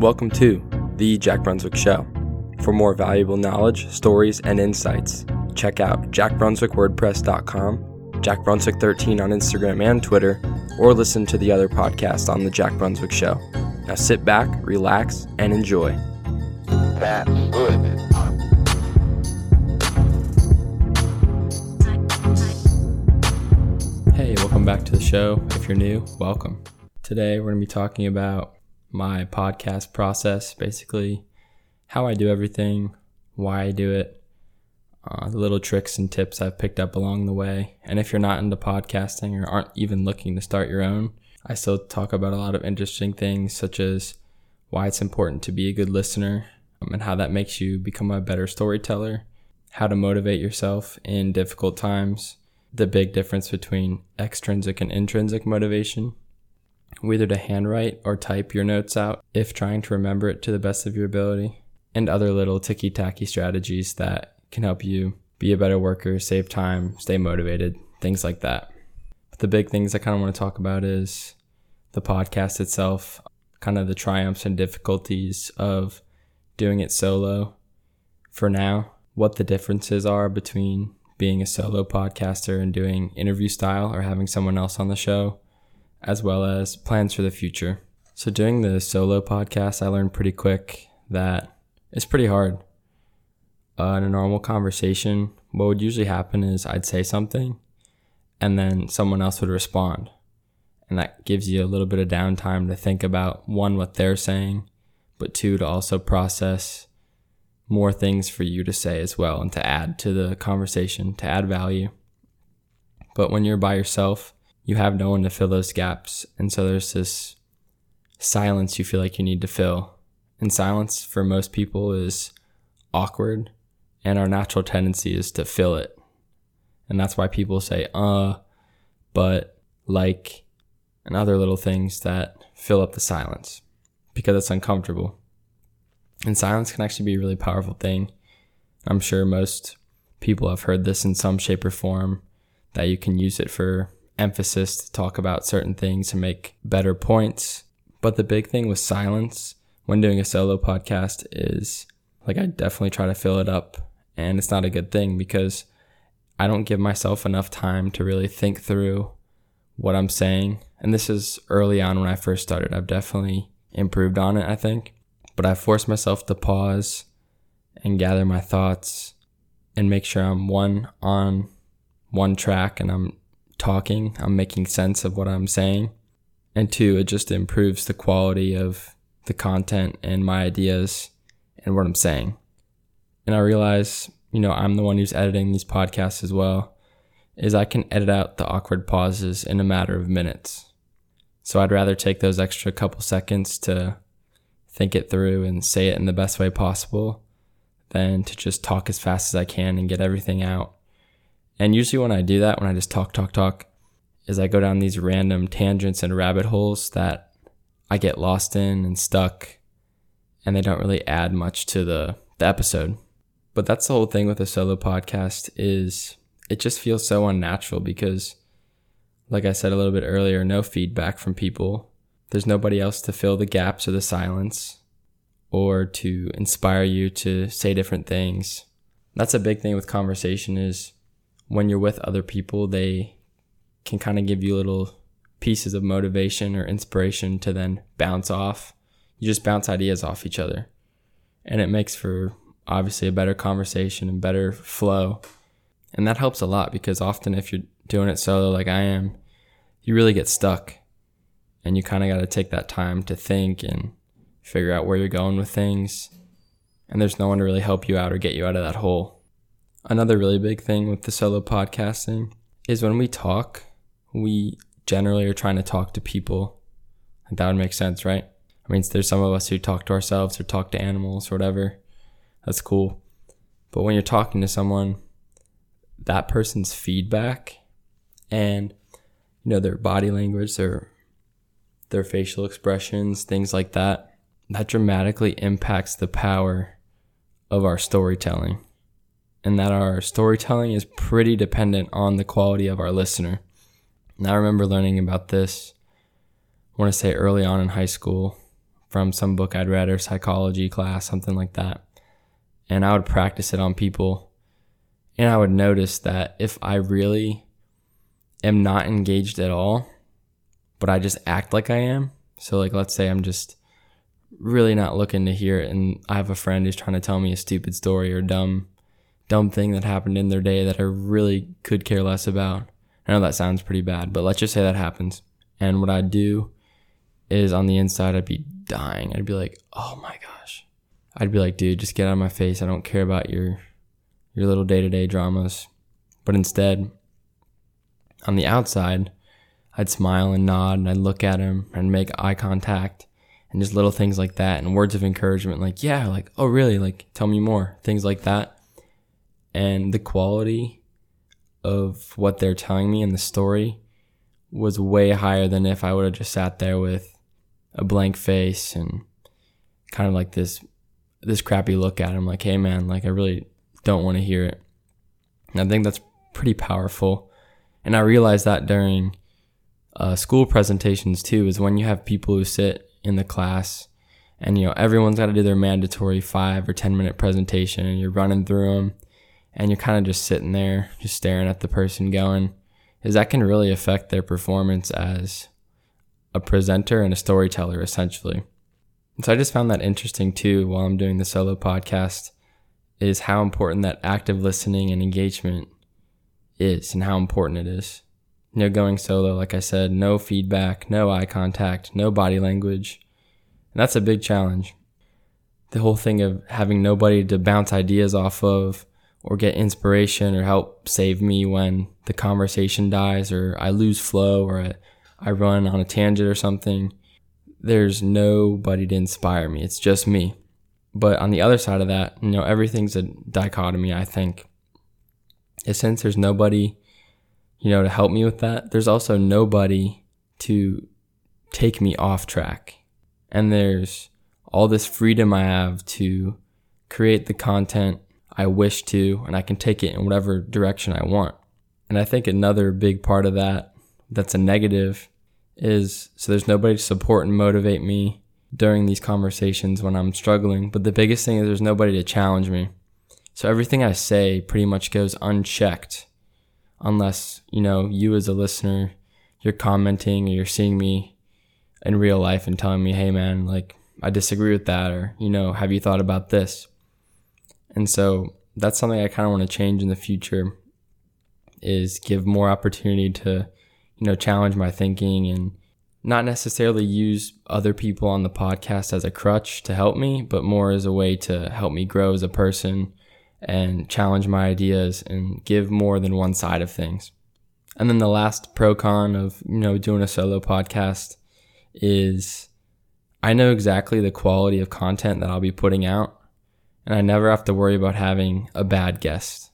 Welcome to The Jack Brunswick Show. For more valuable knowledge, stories, and insights, check out jackbrunswickwordpress.com, Jack Brunswick 13 on Instagram and Twitter, or listen to the other podcast on The Jack Brunswick Show. Now sit back, relax, and enjoy. That's good. Hey, welcome back to the show. If you're new, welcome. Today we're going to be talking about my podcast process, basically how I do everything, why I do it, uh, the little tricks and tips I've picked up along the way. And if you're not into podcasting or aren't even looking to start your own, I still talk about a lot of interesting things, such as why it's important to be a good listener um, and how that makes you become a better storyteller, how to motivate yourself in difficult times, the big difference between extrinsic and intrinsic motivation, whether to handwrite or type your notes out if trying to remember it to the best of your ability, and other little ticky tacky strategies that can help you be a better worker, save time, stay motivated, things like that. But the big things I kind of want to talk about is the podcast itself, kind of the triumphs and difficulties of doing it solo for now, what the differences are between being a solo podcaster and doing interview style or having someone else on the show, as well as plans for the future. So, doing the solo podcast, I learned pretty quick that it's pretty hard. Uh, in a normal conversation, what would usually happen is I'd say something and then someone else would respond. And that gives you a little bit of downtime to think about one, what they're saying, but two, to also process more things for you to say as well and to add to the conversation, to add value. But when you're by yourself, you have no one to fill those gaps. And so there's this silence you feel like you need to fill. And silence for most people is awkward, and our natural tendency is to fill it. And that's why people say, uh, but, like, and other little things that fill up the silence because it's uncomfortable. And silence can actually be a really powerful thing. I'm sure most people have heard this in some shape or form that you can use it for emphasis to talk about certain things to make better points. But the big thing with silence when doing a solo podcast is like I definitely try to fill it up and it's not a good thing because I don't give myself enough time to really think through what I'm saying. And this is early on when I first started. I've definitely improved on it, I think but I force myself to pause and gather my thoughts and make sure I'm one on one track and I'm talking, I'm making sense of what I'm saying. And two, it just improves the quality of the content and my ideas and what I'm saying. And I realize, you know, I'm the one who's editing these podcasts as well, is I can edit out the awkward pauses in a matter of minutes. So I'd rather take those extra couple seconds to think it through and say it in the best way possible than to just talk as fast as I can and get everything out. And usually when I do that, when I just talk, talk, talk, is I go down these random tangents and rabbit holes that I get lost in and stuck and they don't really add much to the, the episode. But that's the whole thing with a solo podcast is it just feels so unnatural because like I said a little bit earlier, no feedback from people. There's nobody else to fill the gaps or the silence or to inspire you to say different things. That's a big thing with conversation is when you're with other people, they can kind of give you little pieces of motivation or inspiration to then bounce off. You just bounce ideas off each other. And it makes for obviously a better conversation and better flow. And that helps a lot because often if you're doing it solo like I am, you really get stuck and you kind of got to take that time to think and figure out where you're going with things. And there's no one to really help you out or get you out of that hole. Another really big thing with the solo podcasting is when we talk, we generally are trying to talk to people. Like that would make sense, right? I mean, there's some of us who talk to ourselves or talk to animals or whatever. That's cool. But when you're talking to someone, that person's feedback and you know their body language, their their facial expressions, things like that, that dramatically impacts the power of our storytelling. And that our storytelling is pretty dependent on the quality of our listener. And I remember learning about this, I want to say early on in high school, from some book I'd read or psychology class, something like that. And I would practice it on people. And I would notice that if I really am not engaged at all, but I just act like I am. So, like, let's say I'm just really not looking to hear it, and I have a friend who's trying to tell me a stupid story or dumb, dumb thing that happened in their day that I really could care less about. I know that sounds pretty bad, but let's just say that happens. And what I'd do is on the inside, I'd be dying. I'd be like, oh my gosh. I'd be like, dude, just get out of my face. I don't care about your your little day to day dramas. But instead, on the outside, I'd smile and nod and I'd look at him and make eye contact and just little things like that and words of encouragement like, yeah, like, oh really? Like tell me more. Things like that. And the quality of what they're telling me in the story was way higher than if I would have just sat there with a blank face and kind of like this this crappy look at him like hey man like I really don't want to hear it. And I think that's pretty powerful. And I realized that during uh, school presentations too is when you have people who sit in the class and you know everyone's got to do their mandatory 5 or 10 minute presentation and you're running through them and you're kind of just sitting there just staring at the person going is that can really affect their performance as a presenter and a storyteller, essentially. And so I just found that interesting too while I'm doing the solo podcast is how important that active listening and engagement is and how important it is. You know, going solo, like I said, no feedback, no eye contact, no body language. And that's a big challenge. The whole thing of having nobody to bounce ideas off of, or get inspiration or help save me when the conversation dies or I lose flow or I, I run on a tangent or something. There's nobody to inspire me. It's just me. But on the other side of that, you know, everything's a dichotomy, I think. And since there's nobody, you know, to help me with that, there's also nobody to take me off track. And there's all this freedom I have to create the content I wish to, and I can take it in whatever direction I want. And I think another big part of that that's a negative is so there's nobody to support and motivate me during these conversations when I'm struggling. But the biggest thing is there's nobody to challenge me. So everything I say pretty much goes unchecked unless, you know, you as a listener, you're commenting or you're seeing me in real life and telling me, hey man, like I disagree with that or, you know, have you thought about this? And so that's something I kind of want to change in the future is give more opportunity to, you know, challenge my thinking and not necessarily use other people on the podcast as a crutch to help me, but more as a way to help me grow as a person and challenge my ideas and give more than one side of things. And then the last pro con of, you know, doing a solo podcast is I know exactly the quality of content that I'll be putting out and I never have to worry about having a bad guest.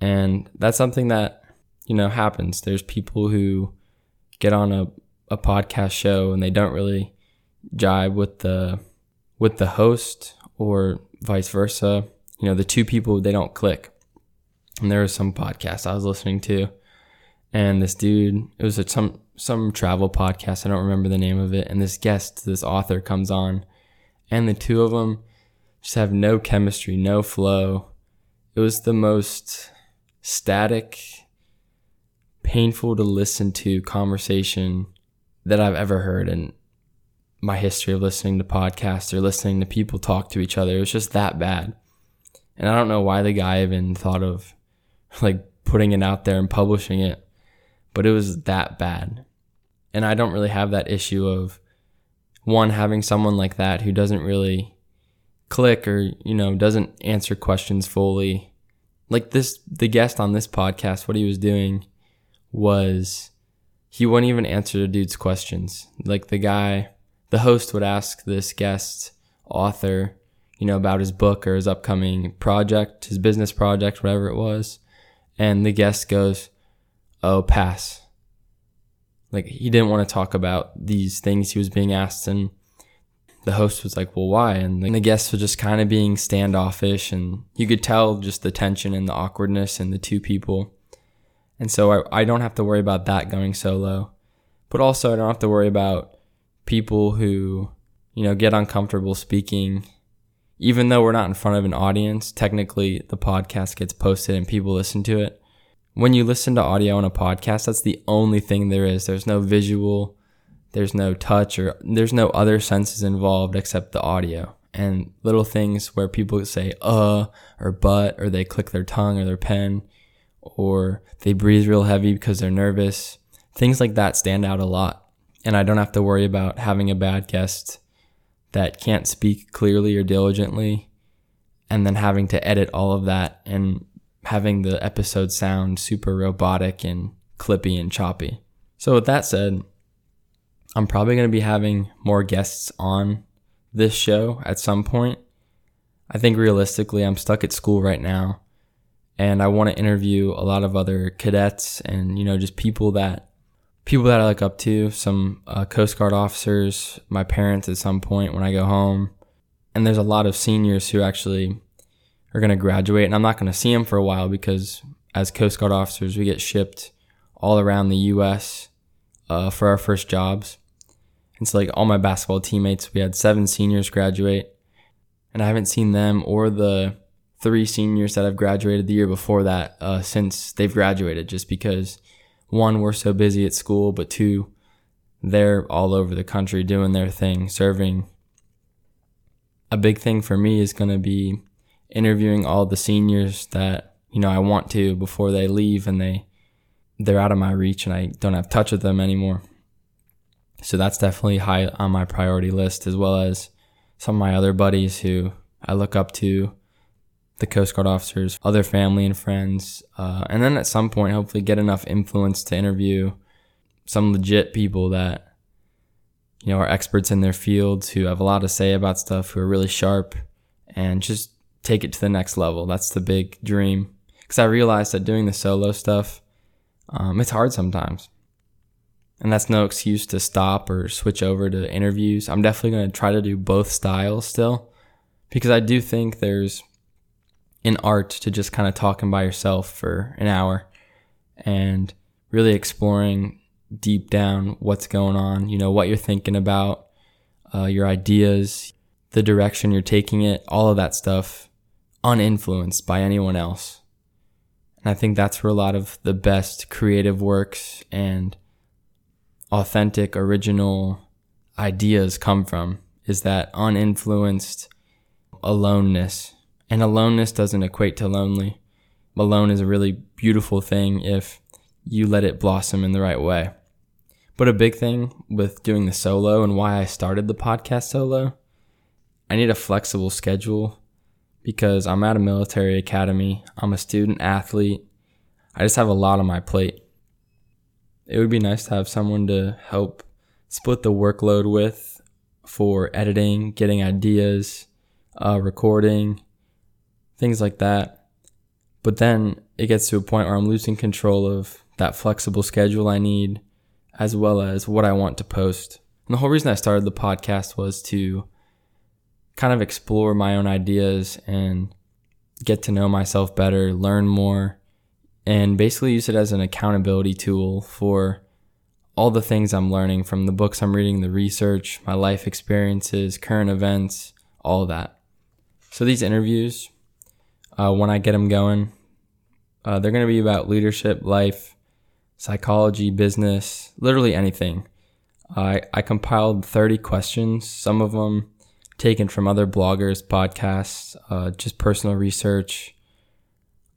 And that's something that, you know, happens. There's people who get on a, a podcast show and they don't really jibe with the with the host or vice versa. You know, the two people they don't click. And there was some podcast I was listening to, and this dude, it was a, some some travel podcast. I don't remember the name of it. And this guest, this author, comes on, and the two of them just have no chemistry, no flow. It was the most static, painful to listen to conversation that I've ever heard in my history of listening to podcasts or listening to people talk to each other. It was just that bad. And I don't know why the guy even thought of like putting it out there and publishing it, but it was that bad. And I don't really have that issue of one having someone like that who doesn't really click or you know doesn't answer questions fully. Like this the guest on this podcast what he was doing was he wouldn't even answer the dude's questions. Like the guy the host would ask this guest author you know about his book or his upcoming project his business project whatever it was. And the guest goes oh pass. Like he didn't want to talk about these things he was being asked and the host was like, well, why? And the guests were just kind of being standoffish and you could tell just the tension and the awkwardness in the two people. And so I, I don't have to worry about that going solo. But also I don't have to worry about people who you know, get uncomfortable speaking. Even though we're not in front of an audience, technically the podcast gets posted and people listen to it. When you listen to audio on a podcast, that's the only thing there is. There's no visual, there's no touch, or there's no other senses involved except the audio. And little things where people say uh or but, or they click their tongue or their pen, or they breathe real heavy because they're nervous. Things like that stand out a lot. And I don't have to worry about having a bad guest that can't speak clearly or diligently and then having to edit all of that and having the episode sound super robotic and clippy and choppy. So, with that said, I'm probably going to be having more guests on this show at some point. I think realistically, I'm stuck at school right now and I want to interview a lot of other cadets and, you know, just people that people that I look up to, some uh, Coast Guard officers, my parents at some point when I go home. And there's a lot of seniors who actually are going to graduate, and I'm not going to see them for a while because as Coast Guard officers, we get shipped all around the U.S. Uh, for our first jobs. And so, like all my basketball teammates, we had seven seniors graduate, and I haven't seen them or the three seniors that have graduated the year before that uh, since they've graduated, just because one, we're so busy at school, but two, they're all over the country doing their thing, serving. A big thing for me is going to be interviewing all the seniors that, you know, I want to before they leave and they they're out of my reach and I don't have touch with them anymore. So that's definitely high on my priority list as well as some of my other buddies who I look up to the Coast Guard officers, other family and friends, uh, and then at some point, hopefully, get enough influence to interview some legit people that you know are experts in their fields who have a lot to say about stuff, who are really sharp, and just take it to the next level. That's the big dream. Because I realized that doing the solo stuff, um, it's hard sometimes. And that's no excuse to stop or switch over to interviews. I'm definitely going to try to do both styles still because I do think there's an art to just kind of talking by yourself for an hour and really exploring deep down what's going on, you know, what you're thinking about, uh, your ideas, the direction you're taking it, all of that stuff uninfluenced by anyone else. And I think that's where a lot of the best creative works and authentic, original ideas come from is that uninfluenced aloneness and aloneness doesn't equate to lonely. Alone is a really beautiful thing if you let it blossom in the right way. But a big thing with doing the solo and why I started the podcast solo, I need a flexible schedule because I'm at a military academy. I'm a student athlete. I just have a lot on my plate. It would be nice to have someone to help split the workload with for editing, getting ideas, uh, recording, things like that. But then it gets to a point where I'm losing control of that flexible schedule I need, as well as what I want to post. And the whole reason I started the podcast was to kind of explore my own ideas and get to know myself better, learn more, and basically use it as an accountability tool for all the things I'm learning from the books I'm reading, the research, my life experiences, current events, all that. So these interviews uh, when I get them going. Uh, they're going to be about leadership, life, psychology, business, literally anything. I, I compiled 30 questions, some of them taken from other bloggers, podcasts, uh, just personal research.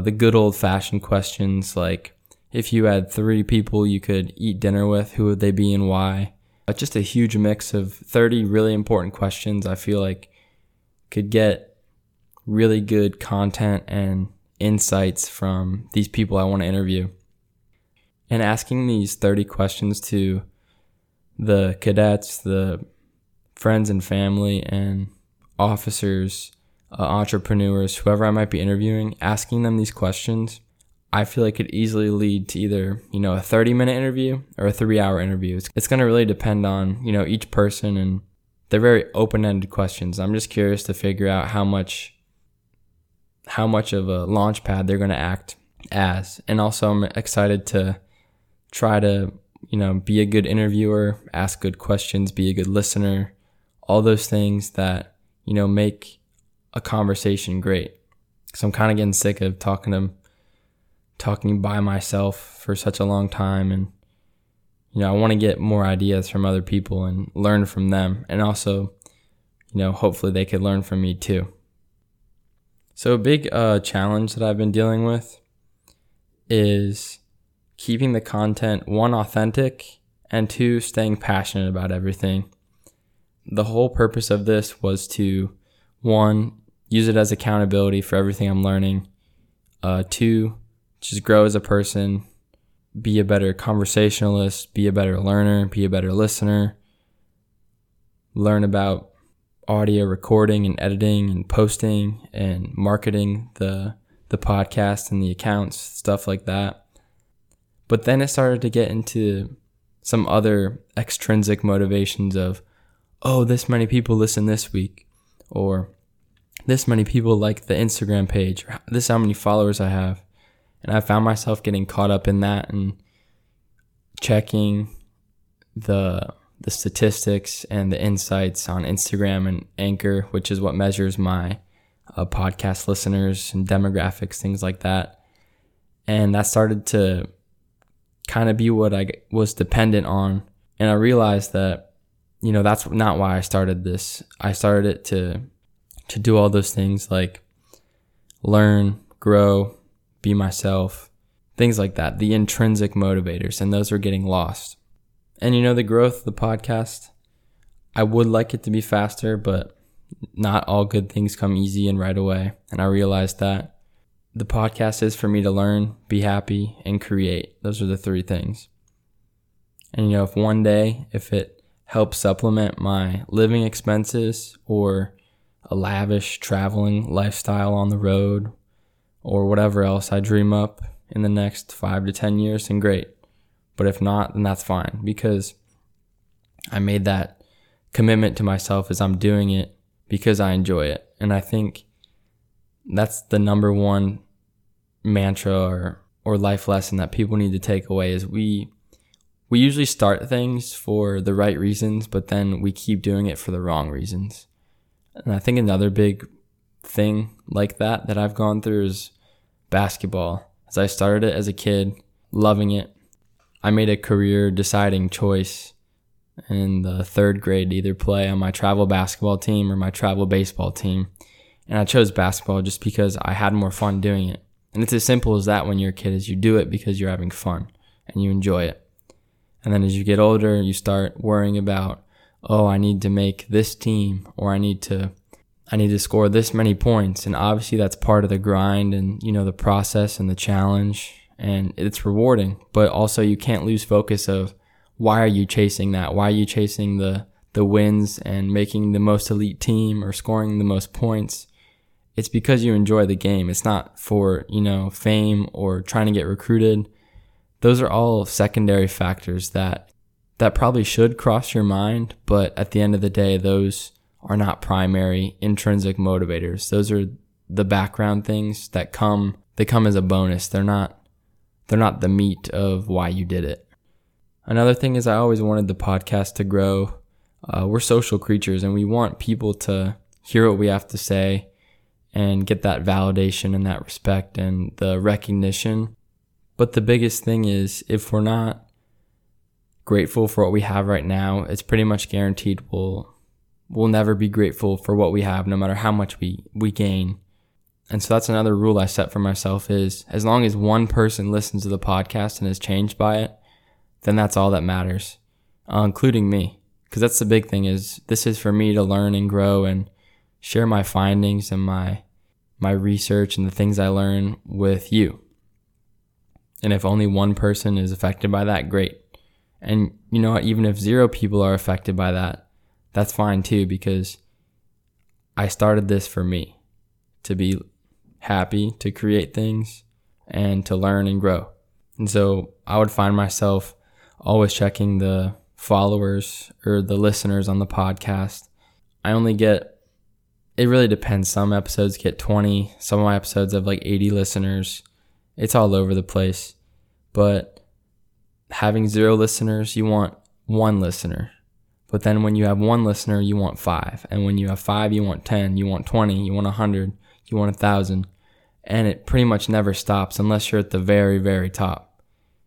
The good old fashioned questions like if you had three people you could eat dinner with, who would they be and why? Uh, just a huge mix of 30 really important questions I feel like could get really good content and insights from these people I want to interview. And asking these 30 questions to the cadets, the friends and family, and officers, uh, entrepreneurs, whoever I might be interviewing, asking them these questions, I feel like could easily lead to either, you know, a 30 minute interview or a three hour interview. It's, it's going to really depend on, you know, each person and they're very open ended questions. I'm just curious to figure out how much how much of a launch pad they're going to act as. And also, I'm excited to try to, you know, be a good interviewer, ask good questions, be a good listener, all those things that, you know, make a conversation great. So I'm kind of getting sick of talking to talking by myself for such a long time and you know, I want to get more ideas from other people and learn from them and also, you know, hopefully they could learn from me too. So a big uh, challenge that I've been dealing with is keeping the content one authentic and two staying passionate about everything. The whole purpose of this was to one use it as accountability for everything I'm learning. Uh, two, just grow as a person, be a better conversationalist, be a better learner, be a better listener, learn about audio recording and editing and posting and marketing the the podcast and the accounts, stuff like that. But then it started to get into some other extrinsic motivations of, oh, this many people listen this week, or this many people like the Instagram page, this how many followers I have. And I found myself getting caught up in that and checking the the statistics and the insights on Instagram and Anchor, which is what measures my uh, podcast listeners and demographics, things like that. And that started to kind of be what I was dependent on. And I realized that, you know, that's not why I started this. I started it to to do all those things like learn, grow, be myself, things like that, the intrinsic motivators, and those are getting lost. And you know, the growth of the podcast, I would like it to be faster, but not all good things come easy and right away. And I realized that the podcast is for me to learn, be happy, and create. Those are the three things. And you know, if one day, if it helps supplement my living expenses or a lavish traveling lifestyle on the road or whatever else I dream up in the next five to 10 years, then great. But if not, then that's fine because I made that commitment to myself as I'm doing it because I enjoy it. And I think that's the number one mantra or, or life lesson that people need to take away is we we usually start things for the right reasons, but then we keep doing it for the wrong reasons. And I think another big thing like that that I've gone through is basketball. As I started it as a kid, loving it, I made a career deciding choice in the third grade to either play on my travel basketball team or my travel baseball team. And I chose basketball just because I had more fun doing it. And it's as simple as that when you're a kid is you do it because you're having fun and you enjoy it. And then as you get older, you start worrying about, oh, I need to make this team or I need to I need to score this many points. And obviously that's part of the grind and, you know, the process and the challenge and it's rewarding, but also you can't lose focus of why are you chasing that? Why are you chasing the the wins and making the most elite team or scoring the most points? It's because you enjoy the game. It's not for, you know, fame or trying to get recruited. Those are all secondary factors that that probably should cross your mind, but at the end of the day, those are not primary intrinsic motivators. Those are the background things that come they come as a bonus. They're not they're not the meat of why you did it. Another thing is, I always wanted the podcast to grow. Uh, we're social creatures and we want people to hear what we have to say and get that validation and that respect and the recognition. But the biggest thing is, if we're not grateful for what we have right now, it's pretty much guaranteed we'll we'll never be grateful for what we have, no matter how much we we gain. And so that's another rule I set for myself is as long as one person listens to the podcast and is changed by it, then that's all that matters, uh, including me. Because that's the big thing is this is for me to learn and grow and share my findings and my my research and the things I learn with you. And if only one person is affected by that, great. And you know what? Even if zero people are affected by that, that's fine too because I started this for me to be happy to create things and to learn and grow. And so I would find myself always checking the followers or the listeners on the podcast. I only get, it really depends. Some episodes get 20, some of my episodes have like 80 listeners. It's all over the place. But having zero listeners, you want one listener. But then when you have one listener, you want five. And when you have five, you want 10, you want 20, you want 100, you want a 1,000. And it pretty much never stops unless you're at the very, very top.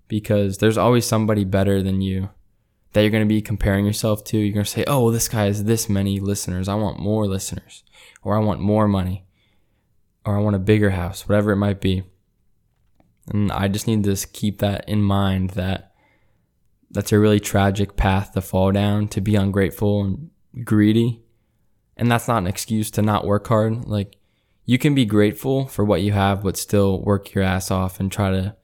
Because there's always somebody better than you that you're going to be comparing yourself to. You're going to say, oh, this guy has this many listeners. I want more listeners. Or I want more money. Or I want a bigger house, whatever it might be. And I just need to keep that in mind that that's a really tragic path to fall down, to be ungrateful and greedy. And that's not an excuse to not work hard. Like, you can be grateful for what you have, but still work your ass off and try to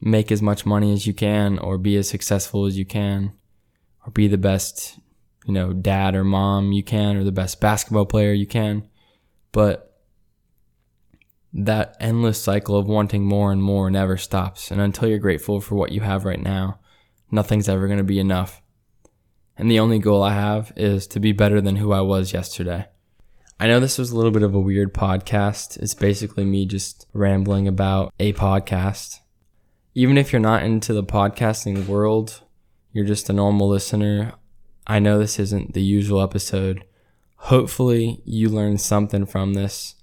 make as much money as you can or be as successful as you can or be the best, you know, dad or mom you can or the best basketball player you can. But that endless cycle of wanting more and more never stops. And until you're grateful for what you have right now, nothing's ever going to be enough. And the only goal I have is to be better than who I was yesterday. I know this was a little bit of a weird podcast. It's basically me just rambling about a podcast. Even if you're not into the podcasting world, you're just a normal listener. I know this isn't the usual episode. Hopefully, you learned something from this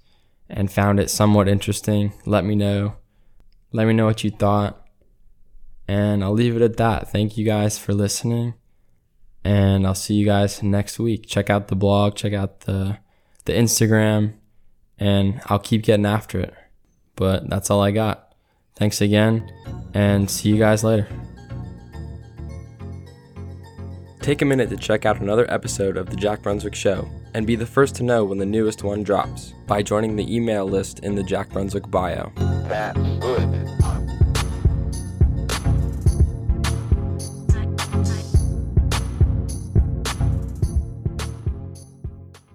and found it somewhat interesting. Let me know. Let me know what you thought. And I'll leave it at that. Thank you guys for listening. And I'll see you guys next week. Check out the blog, check out the the Instagram, and I'll keep getting after it. But that's all I got. Thanks again, and see you guys later. Take a minute to check out another episode of The Jack Brunswick Show and be the first to know when the newest one drops by joining the email list in the Jack Brunswick bio. That's good.